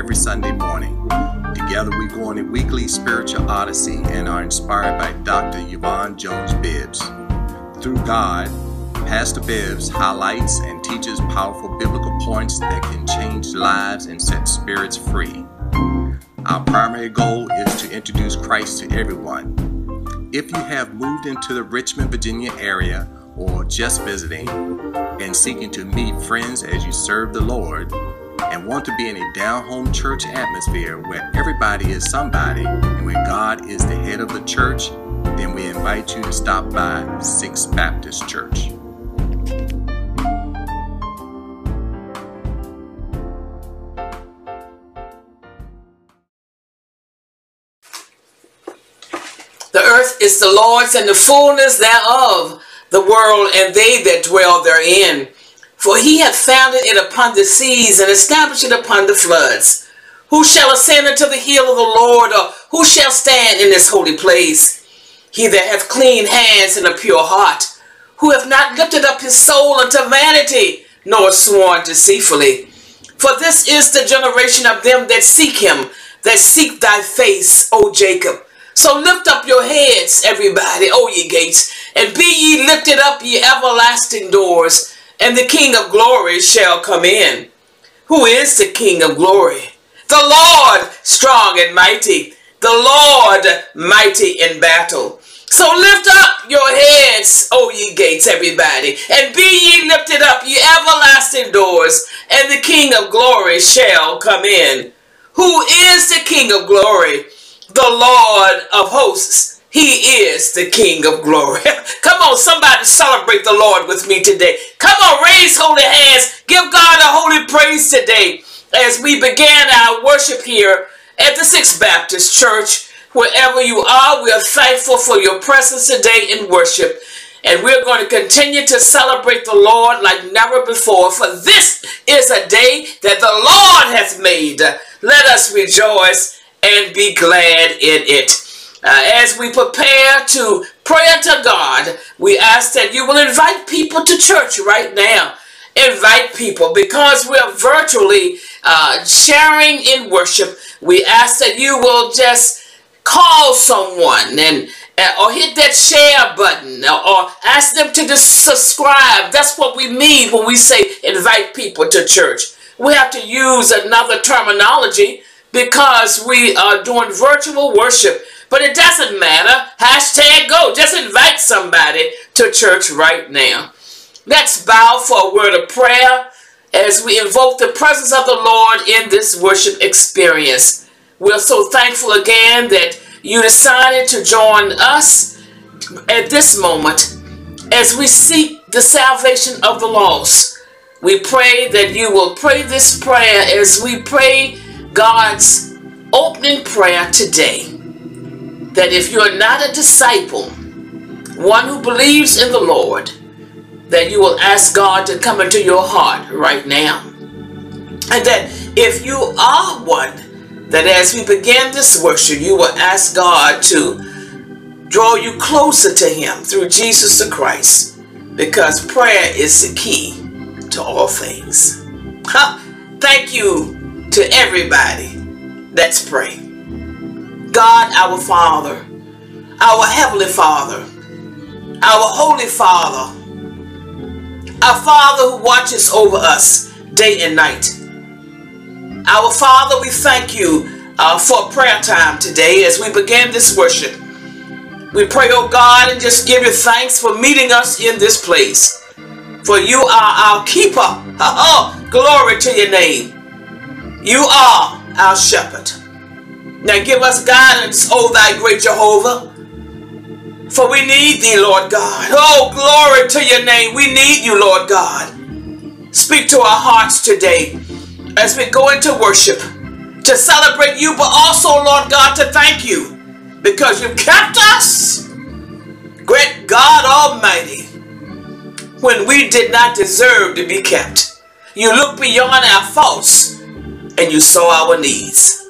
every Sunday morning. Together we go on a weekly spiritual odyssey and are inspired by Dr. Yvonne Jones Bibbs. Through God, Pastor Bibbs highlights and teaches powerful biblical points that can change lives and set spirits free. Our primary goal is to introduce Christ to everyone. If you have moved into the Richmond, Virginia area or just visiting and seeking to meet friends as you serve the Lord and want to be in a down home church atmosphere where everybody is somebody and where God is the head of the church, then we invite you to stop by Sixth Baptist Church. The earth is the Lord's and the fullness thereof, the world and they that dwell therein. For he hath founded it upon the seas and established it upon the floods. Who shall ascend into the hill of the Lord, or who shall stand in his holy place? He that hath clean hands and a pure heart, who hath not lifted up his soul unto vanity, nor sworn deceitfully. For this is the generation of them that seek him, that seek thy face, O Jacob. So lift up your heads, everybody, O ye gates, and be ye lifted up, ye everlasting doors, and the King of glory shall come in. Who is the King of glory? The Lord strong and mighty, the Lord mighty in battle. So lift up your heads, O ye gates, everybody, and be ye lifted up, ye everlasting doors, and the King of glory shall come in. Who is the King of glory? The Lord of hosts. He is the King of glory. Come on, somebody celebrate the Lord with me today. Come on, raise holy hands. Give God a holy praise today as we began our worship here at the Sixth Baptist Church. Wherever you are, we are thankful for your presence today in worship. And we're going to continue to celebrate the Lord like never before. For this is a day that the Lord has made. Let us rejoice and be glad in it. Uh, as we prepare to pray unto God, we ask that you will invite people to church right now. Invite people because we're virtually uh, sharing in worship. We ask that you will just call someone and uh, or hit that share button or ask them to just subscribe. That's what we mean when we say invite people to church. We have to use another terminology because we are doing virtual worship. But it doesn't matter. Hashtag go. Just invite somebody to church right now. Let's bow for a word of prayer as we invoke the presence of the Lord in this worship experience. We're so thankful again that you decided to join us at this moment as we seek the salvation of the lost. We pray that you will pray this prayer as we pray God's opening prayer today. That if you're not a disciple, one who believes in the Lord, that you will ask God to come into your heart right now. And that if you are one, that as we begin this worship, you will ask God to draw you closer to Him through Jesus the Christ, because prayer is the key to all things. Thank you to everybody. Let's pray. God, our Father, our Heavenly Father, our Holy Father, our Father who watches over us day and night. Our Father, we thank you uh, for prayer time today as we begin this worship. We pray, oh God, and just give you thanks for meeting us in this place. For you are our keeper. Oh, glory to your name. You are our shepherd. Now give us guidance, O thy great Jehovah. For we need thee, Lord God. Oh, glory to your name. We need you, Lord God. Speak to our hearts today as we go into worship to celebrate you, but also, Lord God, to thank you because you've kept us. Great God Almighty, when we did not deserve to be kept, you looked beyond our faults and you saw our needs.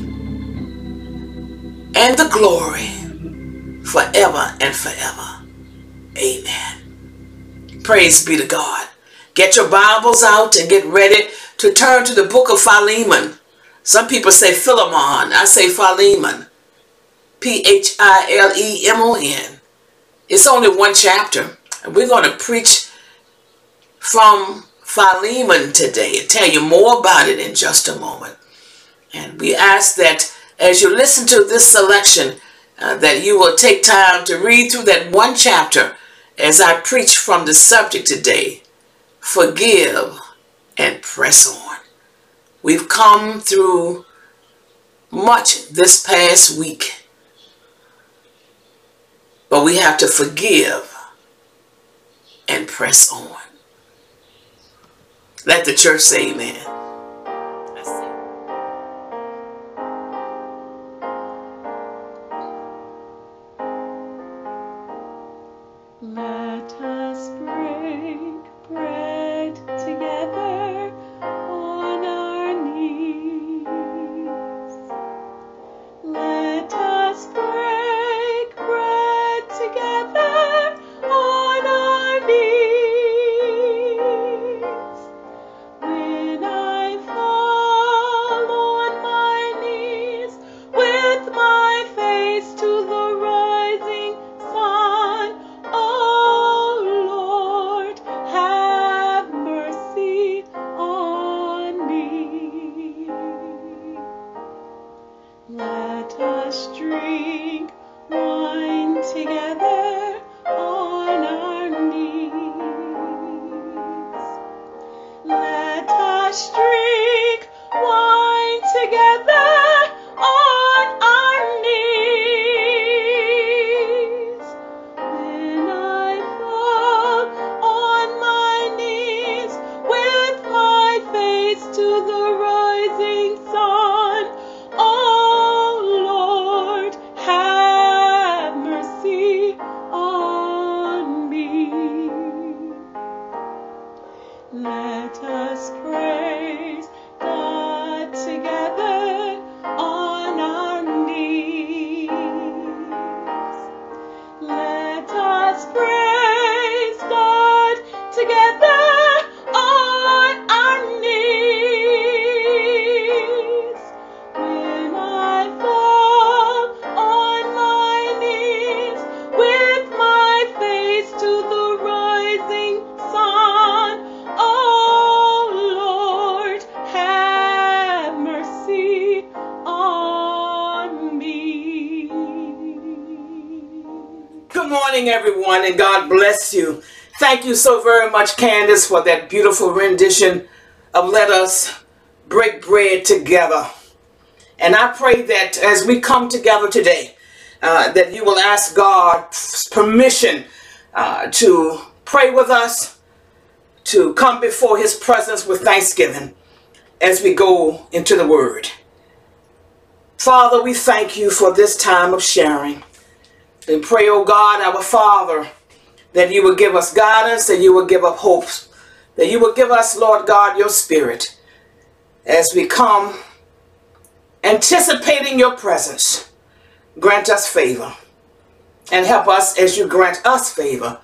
and the glory forever and forever. Amen. Praise be to God. Get your Bibles out and get ready to turn to the book of Philemon. Some people say Philemon. I say Philemon. P-H-I-L-E-M-O-N. It's only one chapter. And we're going to preach from Philemon today and tell you more about it in just a moment. And we ask that as you listen to this selection, uh, that you will take time to read through that one chapter as I preach from the subject today, forgive and press on. We've come through much this past week, but we have to forgive and press on. Let the church say amen. Bless you. Thank you so very much, Candace, for that beautiful rendition of Let Us Break Bread Together. And I pray that as we come together today, uh, that you will ask God's permission uh, to pray with us, to come before his presence with thanksgiving as we go into the word. Father, we thank you for this time of sharing. And pray, O oh God, our Father, that you will give us guidance, that you will give us hopes, that you will give us, Lord God, your spirit as we come anticipating your presence. Grant us favor and help us as you grant us favor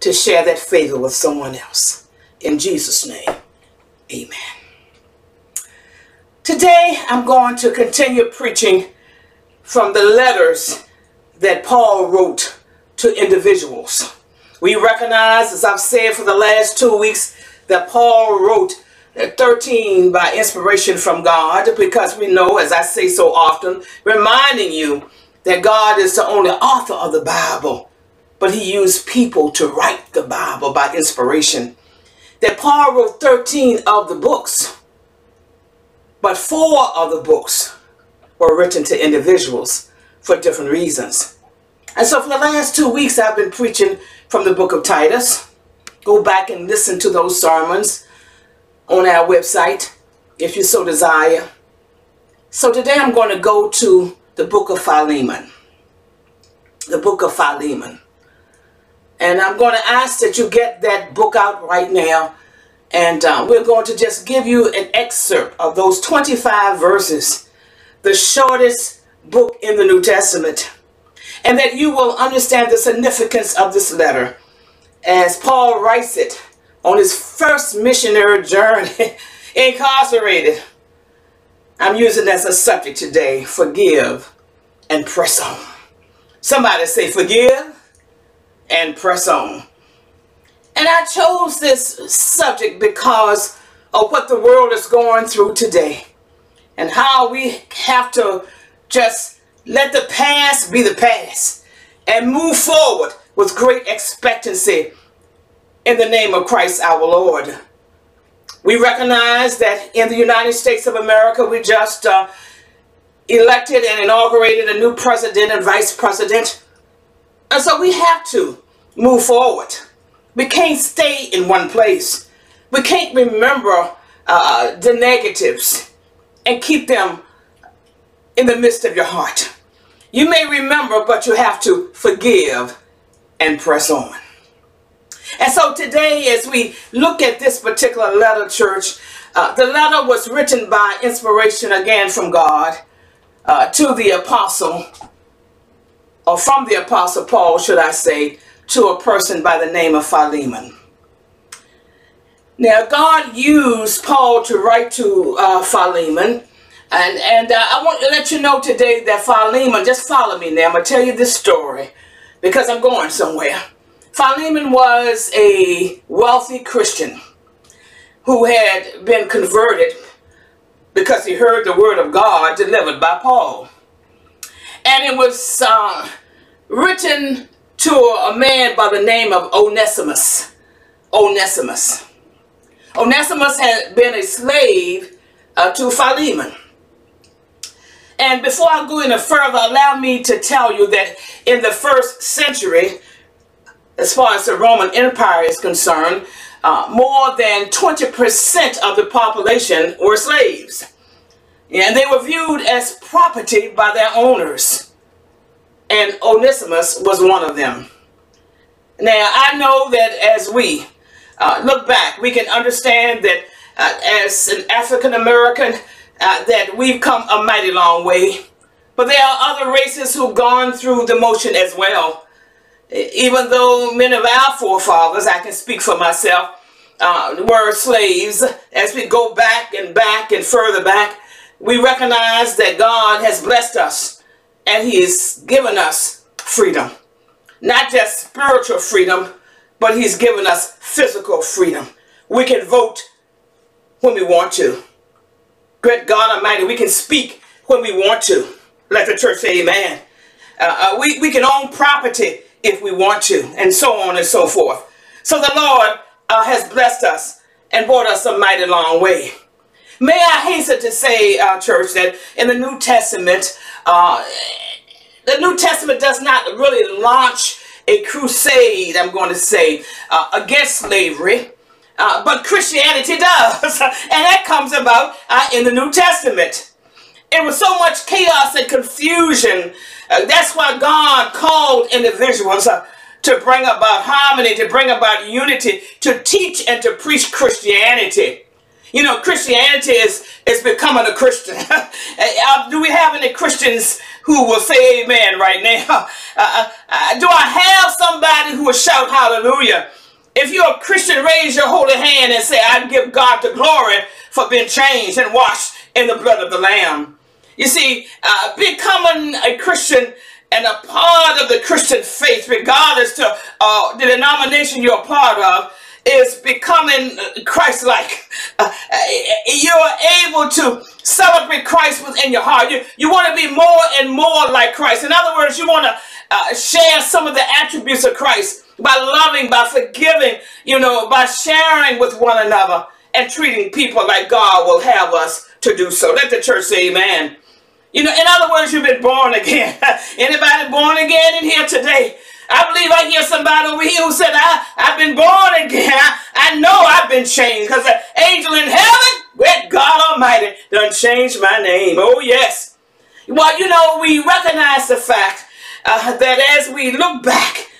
to share that favor with someone else. In Jesus' name, amen. Today, I'm going to continue preaching from the letters that Paul wrote to individuals. We recognize, as I've said for the last two weeks, that Paul wrote 13 by inspiration from God because we know, as I say so often, reminding you that God is the only author of the Bible, but he used people to write the Bible by inspiration. That Paul wrote 13 of the books, but four of the books were written to individuals for different reasons. And so for the last two weeks, I've been preaching from the book of Titus. Go back and listen to those sermons on our website. if you so desire. So today I'm going to go to the book of Philemon. The book of Philemon. And I'm going to ask that you get that book out right now. And uh, we're going to just give you an excerpt of those 25 verses, the shortest book in the New Testament. And that you will understand the significance of this letter as Paul writes it on his first missionary journey, incarcerated. I'm using as a subject today, forgive and press on. Somebody say forgive and press on. And I chose this subject because of what the world is going through today and how we have to just let the past be the past and move forward with great expectancy in the name of Christ our Lord. We recognize that in the United States of America, we just uh, elected and inaugurated a new president and vice president. And so we have to move forward. We can't stay in one place. We can't remember uh, the negatives and keep them in the midst of your heart. You may remember, but you have to forgive and press on. And so today, as we look at this particular letter, church, uh, the letter was written by inspiration again from God uh, to the apostle, or from the apostle Paul, should I say, to a person by the name of Philemon. Now, God used Paul to write to uh, Philemon. And, and uh, I want to let you know today that Philemon, just follow me now. I'm going to tell you this story because I'm going somewhere. Philemon was a wealthy Christian who had been converted because he heard the word of God delivered by Paul. And it was uh, written to a man by the name of Onesimus. Onesimus. Onesimus had been a slave uh, to Philemon. And before I go any further, allow me to tell you that in the first century, as far as the Roman Empire is concerned, uh, more than 20% of the population were slaves. And they were viewed as property by their owners. And Onesimus was one of them. Now, I know that as we uh, look back, we can understand that uh, as an African American, uh, that we've come a mighty long way. But there are other races who've gone through the motion as well even though many of our forefathers, I can speak for myself, uh, were slaves, as we go back and back and further back, we recognize that God has blessed us and He has given us freedom. Not just spiritual freedom, but He's given us physical freedom. We can vote when we want to. Great God Almighty, we can speak when we want to. Let the church say amen. Uh, uh, we, we can own property if we want to, and so on and so forth. So the Lord uh, has blessed us and brought us a mighty long way. May I hasten to say, uh, church, that in the New Testament, uh, the New Testament does not really launch a crusade, I'm going to say, uh, against slavery. Uh, but Christianity does. and that comes about uh, in the New Testament. It was so much chaos and confusion uh, that's why God called individuals uh, to bring about harmony, to bring about unity, to teach and to preach Christianity. You know, Christianity is, is becoming a Christian. Uh, do we have any Christians who will say amen right now? Do I have somebody who will shout hallelujah? If you're a Christian, raise your holy hand and say, I give God the glory for being changed and washed in the blood of the Lamb. You see, uh, becoming a Christian and a part of the Christian faith, regardless to uh, the denomination you're a part of, is becoming Christ-like. Uh, you're able to celebrate Christ within your heart. You, you want to be more and more like Christ. In other words, you want to uh, share some of the attributes of Christ by loving, by forgiving, you know, by sharing with one another and treating people like God will have us to do so. Let the church say amen. You know, in other words, you've been born again. Anybody born again in here today? I believe I hear somebody over here who said, I, I've been born again. I, I know I've been changed because the angel in heaven, with God Almighty, done changed my name. Oh, yes. Well, you know, we recognize the fact uh, that as we look back,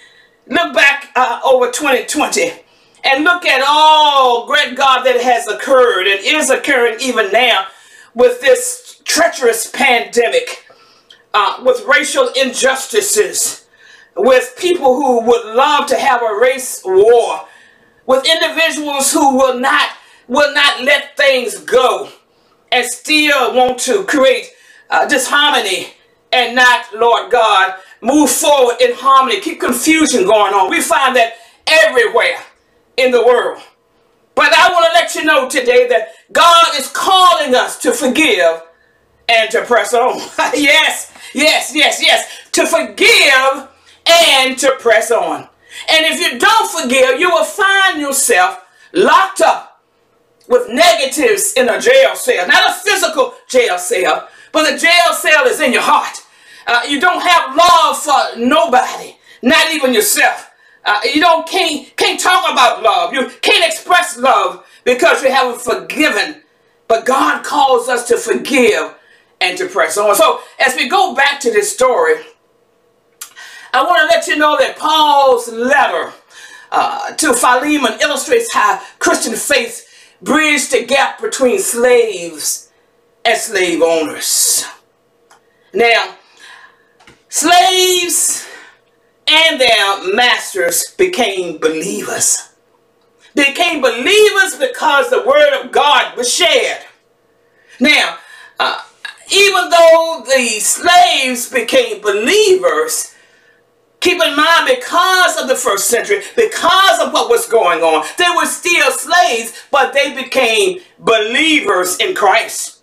look back uh, over 2020 and look at all great God that has occurred and is occurring even now with this treacherous pandemic, uh, with racial injustices, with people who would love to have a race war, with individuals who will not will not let things go and still want to create uh, disharmony and not, Lord God, move forward in harmony, keep confusion going on. We find that everywhere in the world. But I want to let you know today that God is calling us to forgive and to press on. yes, yes, yes, yes. To forgive and to press on. And if you don't forgive, you will find yourself locked up with negatives in a jail cell. Not a physical jail cell, but the jail cell is in your heart. Uh, you don't have love for nobody, not even yourself. Uh, you don't can't can't talk about love. You can't express love because you haven't forgiven. But God calls us to forgive and to press on. So as we go back to this story, I want to let you know that Paul's letter uh, to Philemon illustrates how Christian faith bridged the gap between slaves and slave owners. Now, slaves and their masters became believers. They became believers because the word of God was shared. Now, uh, even though the slaves became believers, keep in mind because of the first century, because of what was going on, they were still slaves, but they became believers in Christ.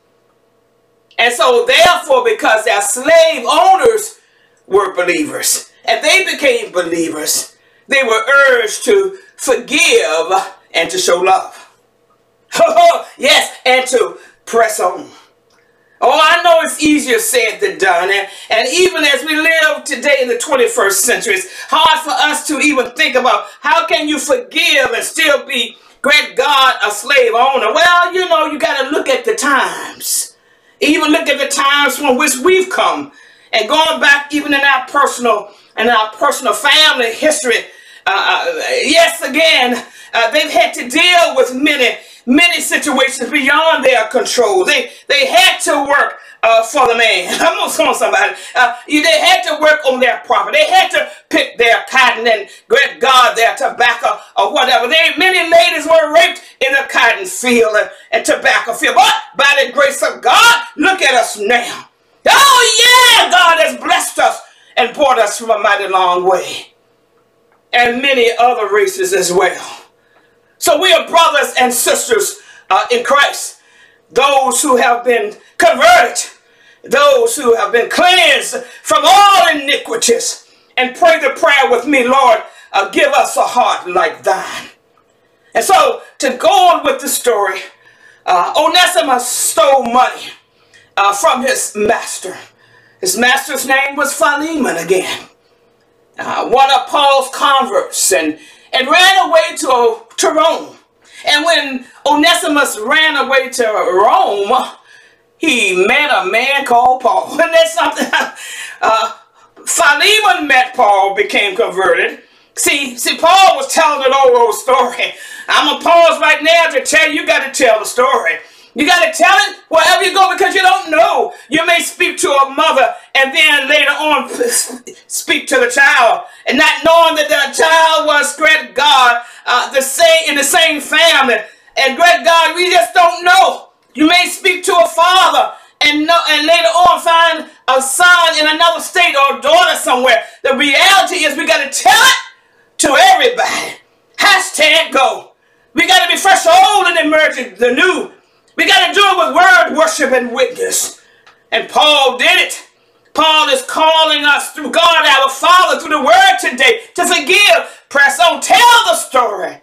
And so therefore, because their slave owners were believers, and they became believers, they were urged to forgive and to show love. yes, and to press on. Oh, I know it's easier said than done. And, and even as we live today in the 21st century, it's hard for us to even think about how can you forgive and still be, great God, a slave owner. Well, you know, you got to look at the times. Even look at the times from which we've come. And going back even in our personal and our personal family history, uh, uh, yes, again, uh, they've had to deal with many, many situations beyond their control. They, they had to work uh, for the man. I'm going to tell somebody. Uh, they had to work on their property. They had to pick their cotton and, great God, their tobacco or whatever. They, many ladies were raped in the cotton field and, and tobacco field. But by the grace of God, look at us now. Oh, yeah, God has blessed us and brought us from a mighty long way. And many other races as well. So we are brothers and sisters uh, in Christ. Those who have been converted. Those who have been cleansed from all iniquities. And pray the prayer with me, Lord, uh, give us a heart like thine. And so, to go on with the story, uh, Onesimus stole money uh, from his master. His master's name was Philemon again. Uh, one of Paul's converts and, and ran away to, to Rome. And when Onesimus ran away to Rome, he met a man called Paul. And that's something, uh, Philemon met Paul, became converted. See, see, Paul was telling an old, old story. I'm going to pause right now to tell you, you got to tell the story. You got tell it wherever you go because you don't know. You may speak to a mother and then later on speak to the child and not knowing that the child was great God uh, the same in the same family and great God we just don't know. You may speak to a father and know, and later on find a son in another state or a daughter somewhere. The reality is we got to tell it to everybody. Hashtag go. We got to be fresh, old, and emerging, the new we got to do it with word, worship, and witness. And Paul did it. Paul is calling us through God our Father, through the word today, to forgive. Press on. Tell the story.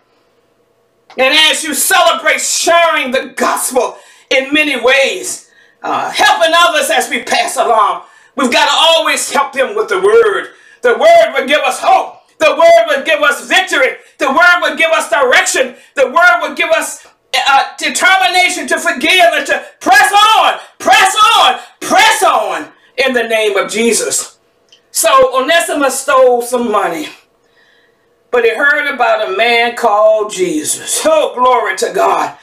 And as you celebrate sharing the gospel in many ways, uh, helping others as we pass along, we've got to always help them with the word. The word will give us hope. The word will give us victory. The word will give us direction. The word will give us uh, determination to forgive and to press on, press on, press on in the name of Jesus. So Onesimus stole some money, but he heard about a man called Jesus. Oh, glory to God.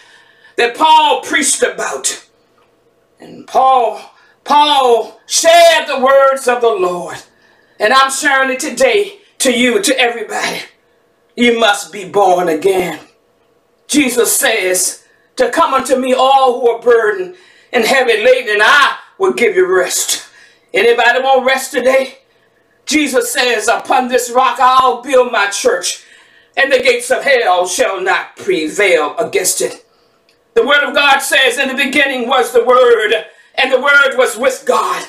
That Paul preached about. And Paul, Paul shared the words of the Lord. And I'm sharing it today to you, to everybody. You must be born again. Jesus says, to come unto me all who are burdened and heavy laden, and I will give you rest. Anybody want rest today? Jesus says, upon this rock I'll build my church, and the gates of hell shall not prevail against it. The word of God says, in the beginning was the word, and the word was with God,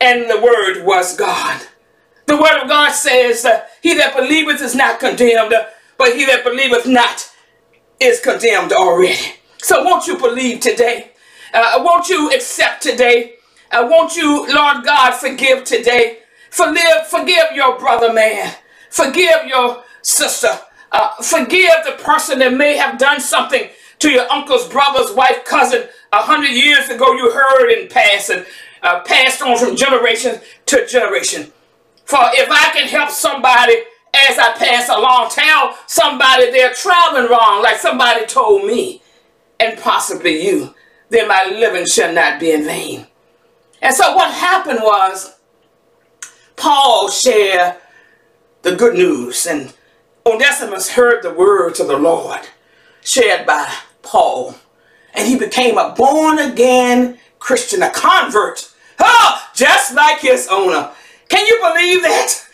and the word was God. The word of God says, he that believeth is not condemned, but he that believeth not is condemned already. So won't you believe today? Uh, won't you accept today? Uh, won't you, Lord God, forgive today? Forgive, forgive your brother, man. Forgive your sister. Uh, forgive the person that may have done something to your uncle's brother's wife, cousin, a hundred years ago you heard in passing, uh, passed on from generation to generation. For if I can help somebody as I pass along, tell somebody they're traveling wrong, like somebody told me, and possibly you, then my living shall not be in vain. And so what happened was, Paul shared the good news, and Onesimus heard the words of the Lord shared by Paul, and he became a born-again Christian, a convert, oh, just like his owner. Can you believe that?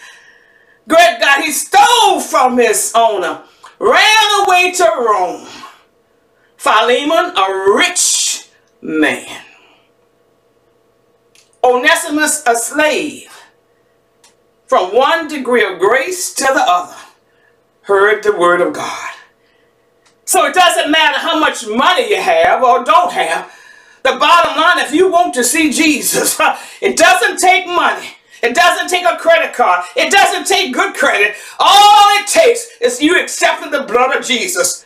Great God, he stole from his owner, ran away to Rome. Philemon, a rich man. Onesimus, a slave. From one degree of grace to the other, heard the word of God. So it doesn't matter how much money you have or don't have. The bottom line, if you want to see Jesus, it doesn't take money. It doesn't take a credit card. It doesn't take good credit. All it takes is you accepting the blood of Jesus.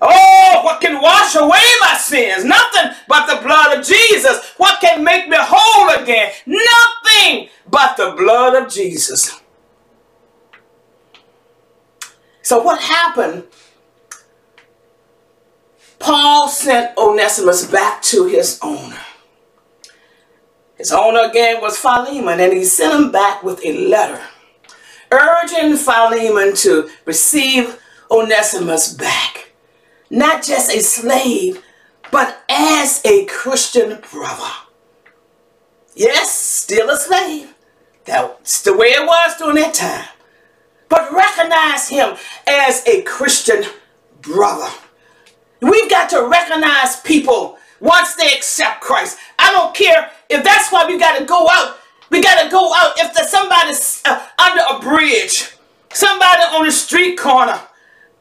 Oh, what can wash away my sins? Nothing but the blood of Jesus. What can make me whole again? Nothing but the blood of Jesus. So what happened? Paul sent Onesimus back to his owner. His owner again was Philemon, and he sent him back with a letter urging Philemon to receive Onesimus back. Not just a slave, but as a Christian brother. Yes, still a slave. That's the way it was during that time. But recognize him as a Christian brother. We've got to recognize people once they accept Christ. I don't care if that's why we got to go out. We got to go out if there's somebody uh, under a bridge, somebody on the street corner.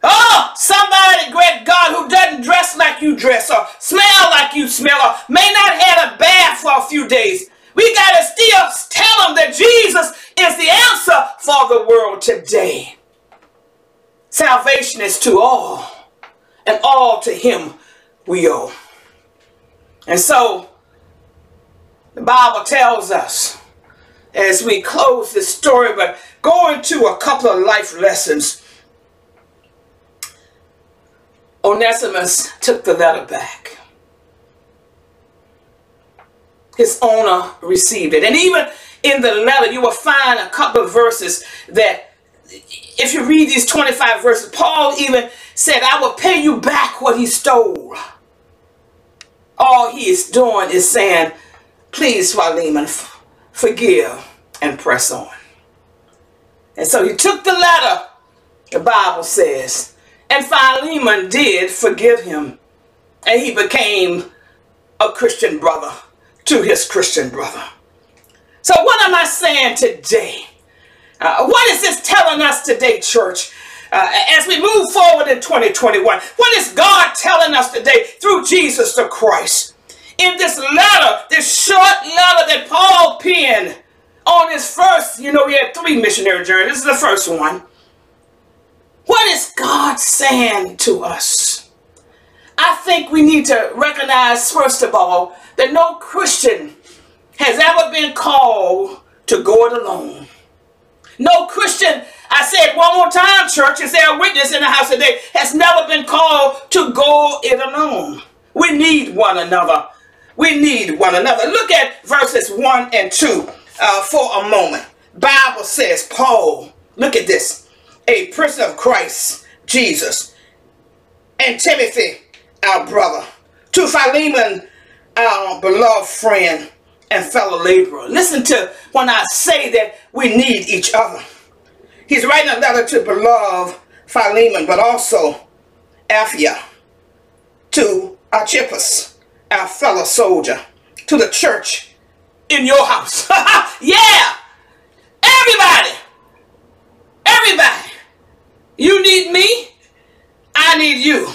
Oh, somebody, great God, who doesn't dress like you dress or smell like you smell or may not have a bath for a few days. We got to still tell them that Jesus is the answer for the world today. Salvation is to all, and all to him we owe. And so, the Bible tells us, as we close this story, but go into a couple of life lessons. Onesimus took the letter back. His owner received it. And even in the letter, you will find a couple of verses that, if you read these 25 verses, Paul even said, I will pay you back what he stole all he is doing is saying, please, Philemon, forgive and press on. And so he took the letter, the Bible says, and Philemon did forgive him. And he became a Christian brother to his Christian brother. So what am I saying today? Uh, what is this telling us today, church? uh, as we move forward in 2021? What is God telling us today through Jesus the Christ? In this letter, this short letter that Paul penned, on his first, you know, he had three missionary journeys. This is the first one. What is God saying to us? I think we need to recognize, first of all, that no Christian has ever been called to go it alone. No Christian, I said one more time, church, is there a witness in the house today, has never been called to go it alone. We need one another. We need one another. Look at verses 1 and 2 uh, for a moment. Bible says, Paul, look at this, a prisoner of Christ, Jesus, and Timothy, our brother, to Philemon, our beloved friend and fellow laborer. Listen to when I say that we need each other. He's writing a letter to beloved Philemon, but also Apphia, to Archippus, our fellow soldier, to the church in your house. yeah! Everybody! Everybody! You need me, I need you.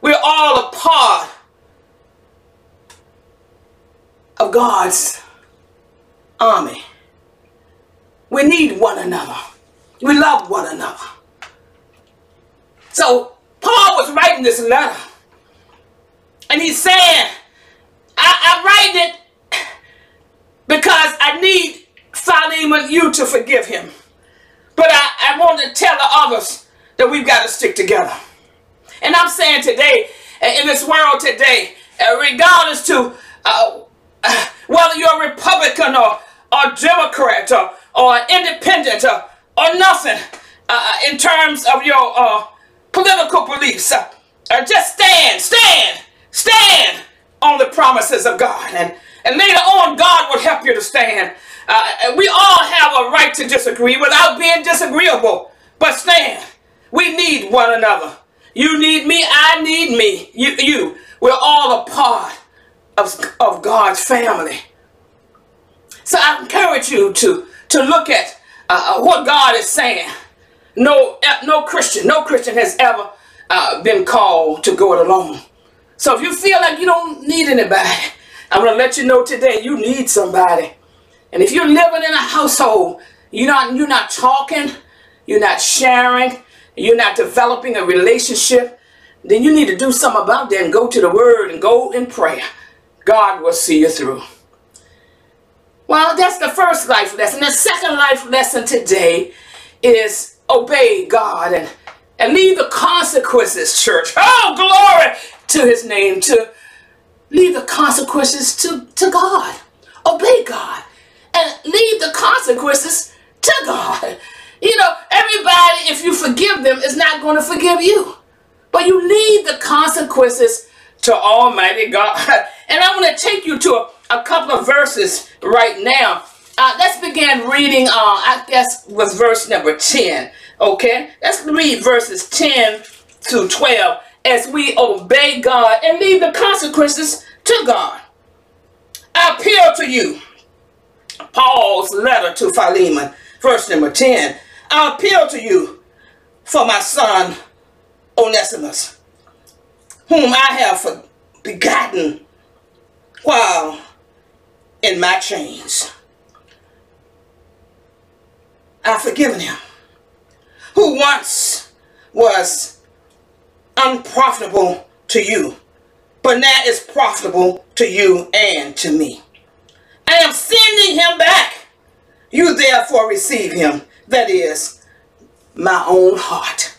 We're all a part of God's army. We need one another. We love one another. So Paul was writing this letter. And he's saying, I, am it because I need Philemon, you to forgive him. But I, I want to tell the others that we've got to stick together. And I'm saying today, in this world today, uh, regardless to uh, whether you're a Republican or, or Democrat or, or independent or, or nothing uh, in terms of your uh, political beliefs. Uh, uh, just stand, stand, stand on the promises of God. And, and later on, God will help you to stand. Uh, we all have a right to disagree without being disagreeable. But stand. We need one another. You need me, I need me. You, you. We're all a part of, of God's family. So I encourage you to, to look at uh, what God is saying. No, no Christian, no Christian has ever uh, been called to go it alone. So if you feel like you don't need anybody, I'm going to let you know today you need somebody. And if you're living in a household, you're not, you're not talking, you're not sharing, you're not developing a relationship, then you need to do something about that and go to the Word and go in prayer. God will see you through. Well, that's the first life lesson. The second life lesson today is obey God and, and leave the consequences, church. Oh, glory to his name. To leave the consequences to, to God. Obey God. And leave the consequences to God. You know, everybody, if you forgive them, is not going to forgive you. But you leave the consequences to Almighty God. And I want to take you to a, a couple of verses right now. Uh, let's begin reading, uh, I guess, with verse number 10. Okay? Let's read verses 10 to 12 as we obey God and leave the consequences to God. I appeal to you. Paul's letter to Philemon, verse number 10. I appeal to you for my son Onesimus, whom I have begotten while in my chains. I've forgiven him, who once was unprofitable to you, but now is profitable to you and to me. I am sending him back. You therefore receive him, that is, my own heart.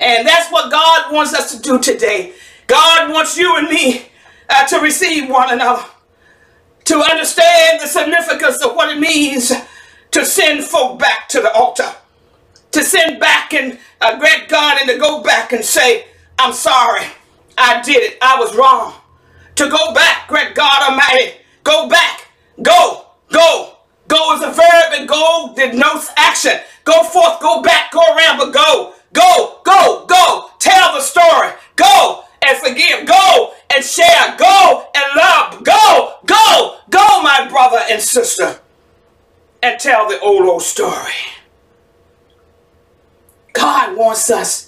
And that's what God wants us to do today. God wants you and me uh, to receive one another, to understand the significance of what it means to send folk back to the altar, to send back and uh, grant God and to go back and say, I'm sorry, I did it, I was wrong. To go back, great God Almighty, go back, go, go. Go is a verb and go denotes action. Go forth, go back, go around, but go, go, go, go. Tell the story. Go, and forgive. Go and share. Go and love. Go, go, go, my brother and sister, and tell the old, old story. God wants us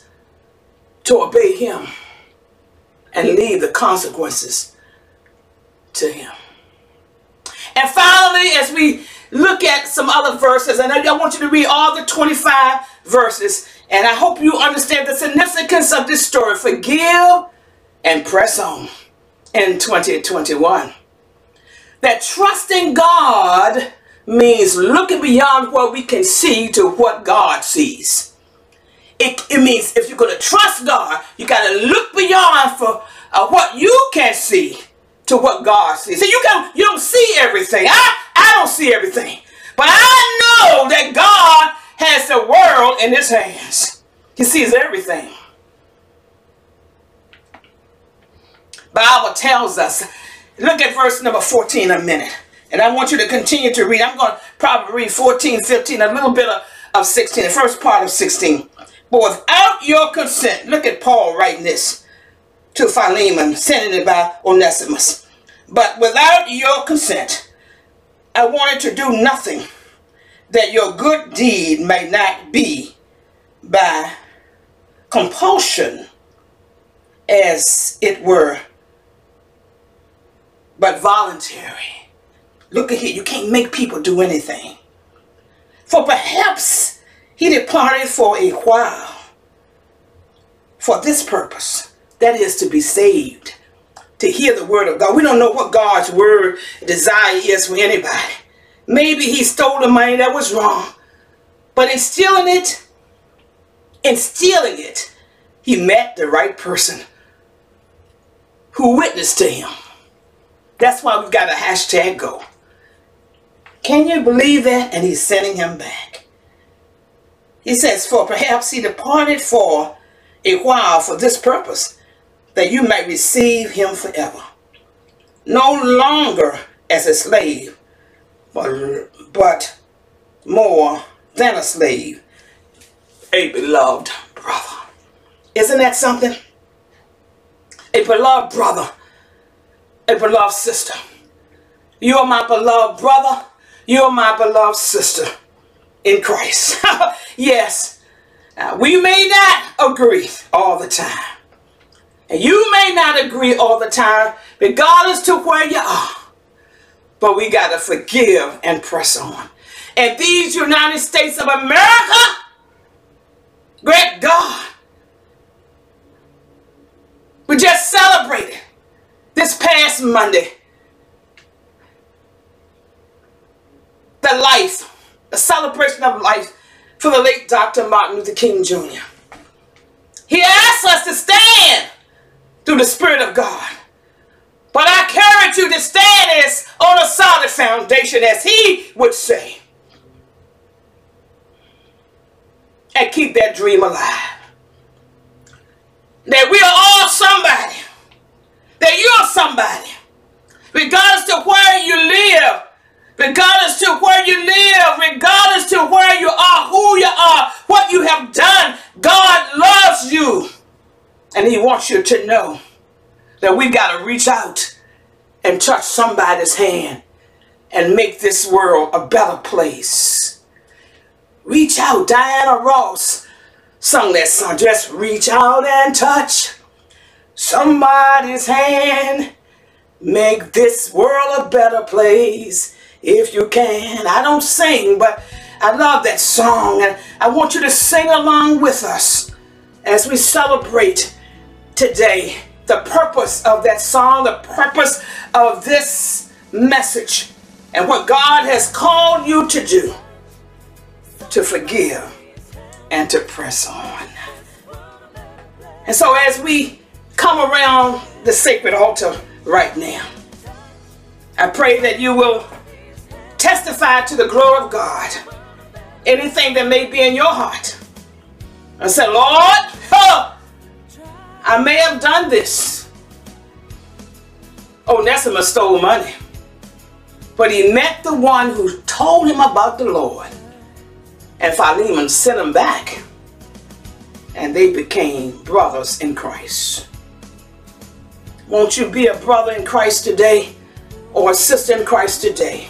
to obey Him and leave the consequences to Him. And finally, as we look at some other verses, and I, I want you to read all the 25 verses, and I hope you understand the significance of this story. Forgive and press on in 2021. That trusting God means looking beyond what we can see to what God sees. It, it means if you're going to trust God, you got to look beyond for uh, what you can see to what God sees. See, you can you don't see everything. I I don't see everything, but I know that God has the world in His hands. He sees everything. Bible tells us. Look at verse number 14 a minute. And I want you to continue to read. I'm going to probably read 14, 15, a little bit of, of 16, the first part of 16. But without your consent, look at Paul writing this to Philemon, sending it by Onesimus. But without your consent, I wanted to do nothing that your good deed may not be by compulsion, as it were, but voluntary. Look at here, you can't make people do anything. For perhaps he departed for a while for this purpose, that is to be saved, to hear the word of God. We don't know what God's word desire is for anybody. Maybe he stole the money that was wrong, but in stealing it, in stealing it, he met the right person who witnessed to him. That's why we've got a hashtag go. Can you believe that? And he's sending him back. He says, For perhaps he departed for a while for this purpose, that you might receive him forever. No longer as a slave, but, but more than a slave, a beloved brother. Isn't that something? A beloved brother, a beloved sister. You're my beloved brother, you're my beloved sister in Christ. yes, uh, we may not agree all the time. And you may not agree all the time, regardless to where you are. But we got to forgive and press on. And these United States of America, great God, we just celebrated this past Monday the life, the celebration of life for the late Dr. Martin Luther King Jr. He asked us to stand through the Spirit of God. But I encourage you to stand as on a solid foundation, as he would say. And keep that dream alive. That we are all somebody. That you're somebody. Regardless to where you live, regardless to where you live, regardless to where you are, who you are, what you have done, God loves you. And he wants you to know that we got to reach out and touch somebody's hand and make this world a better place. Reach out. Diana Ross sung that song. Just reach out and touch somebody's hand. Make this world a better place if you can. I don't sing, but I love that song, and I want you to sing along with us as we celebrate today the purpose of that song, the purpose of this message, and what God has called you to do to forgive and to press on. And so, as we come around the sacred altar right now, I pray that you will testify to the glory of God. Anything that may be in your heart. I said, Lord, oh, I may have done this. Onesimus stole money. But he met the one who told him about the Lord. And Philemon sent him back. And they became brothers in Christ. Won't you be a brother in Christ today? Or a sister in Christ today?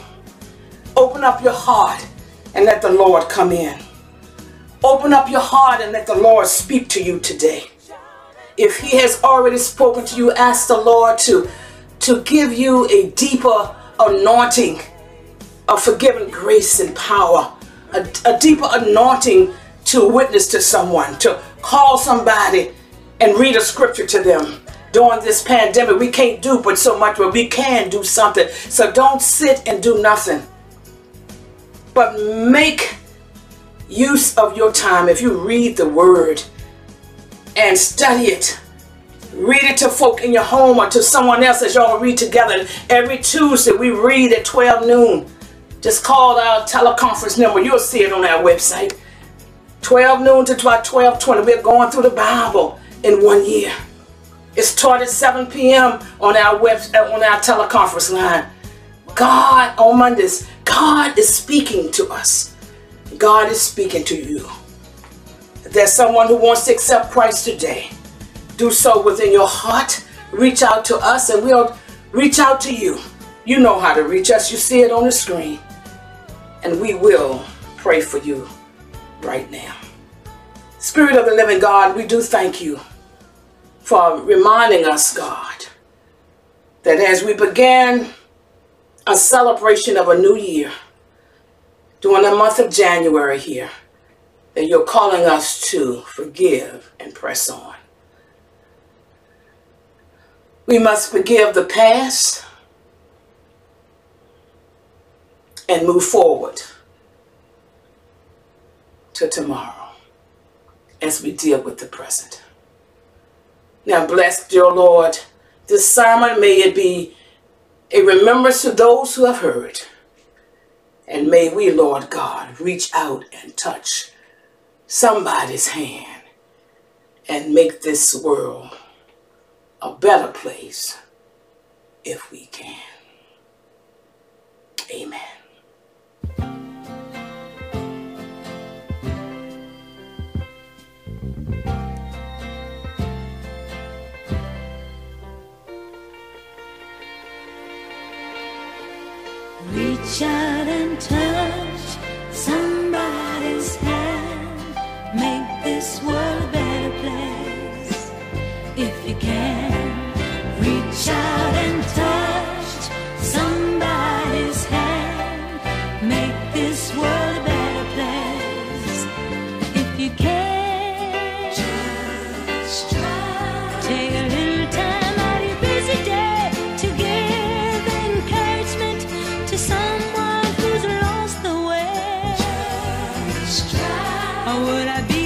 Open up your heart and let the Lord come in. Open up your heart and let the Lord speak to you today. If he has already spoken to you, ask the Lord to, to give you a deeper anointing of forgiving grace and power, a, a deeper anointing to witness to someone, to call somebody and read a scripture to them. During this pandemic, we can't do but so much, but we can do something. So don't sit and do nothing. But make use of your time. If you read the word and study it, read it to folk in your home or to someone else as y'all read together. Every Tuesday we read at 12 noon. Just call our teleconference number. You'll see it on our website. 12 noon to 12, 20. We're going through the Bible in one year. It's taught at 7 p.m. on our web on our teleconference line. God on Mondays, God is speaking to us. God is speaking to you. If there's someone who wants to accept Christ today, do so within your heart. Reach out to us and we'll reach out to you. You know how to reach us. You see it on the screen. And we will pray for you right now. Spirit of the living God, we do thank you for reminding us, God, that as we began a celebration of a new year during the month of January here, that you're calling us to forgive and press on. We must forgive the past and move forward to tomorrow as we deal with the present. Now, bless, dear Lord, this sermon, may it be a remembrance to those who have heard. And may we, Lord God, reach out and touch somebody's hand and make this world a better place if we can. Amen. Reach out and touch. How would I be?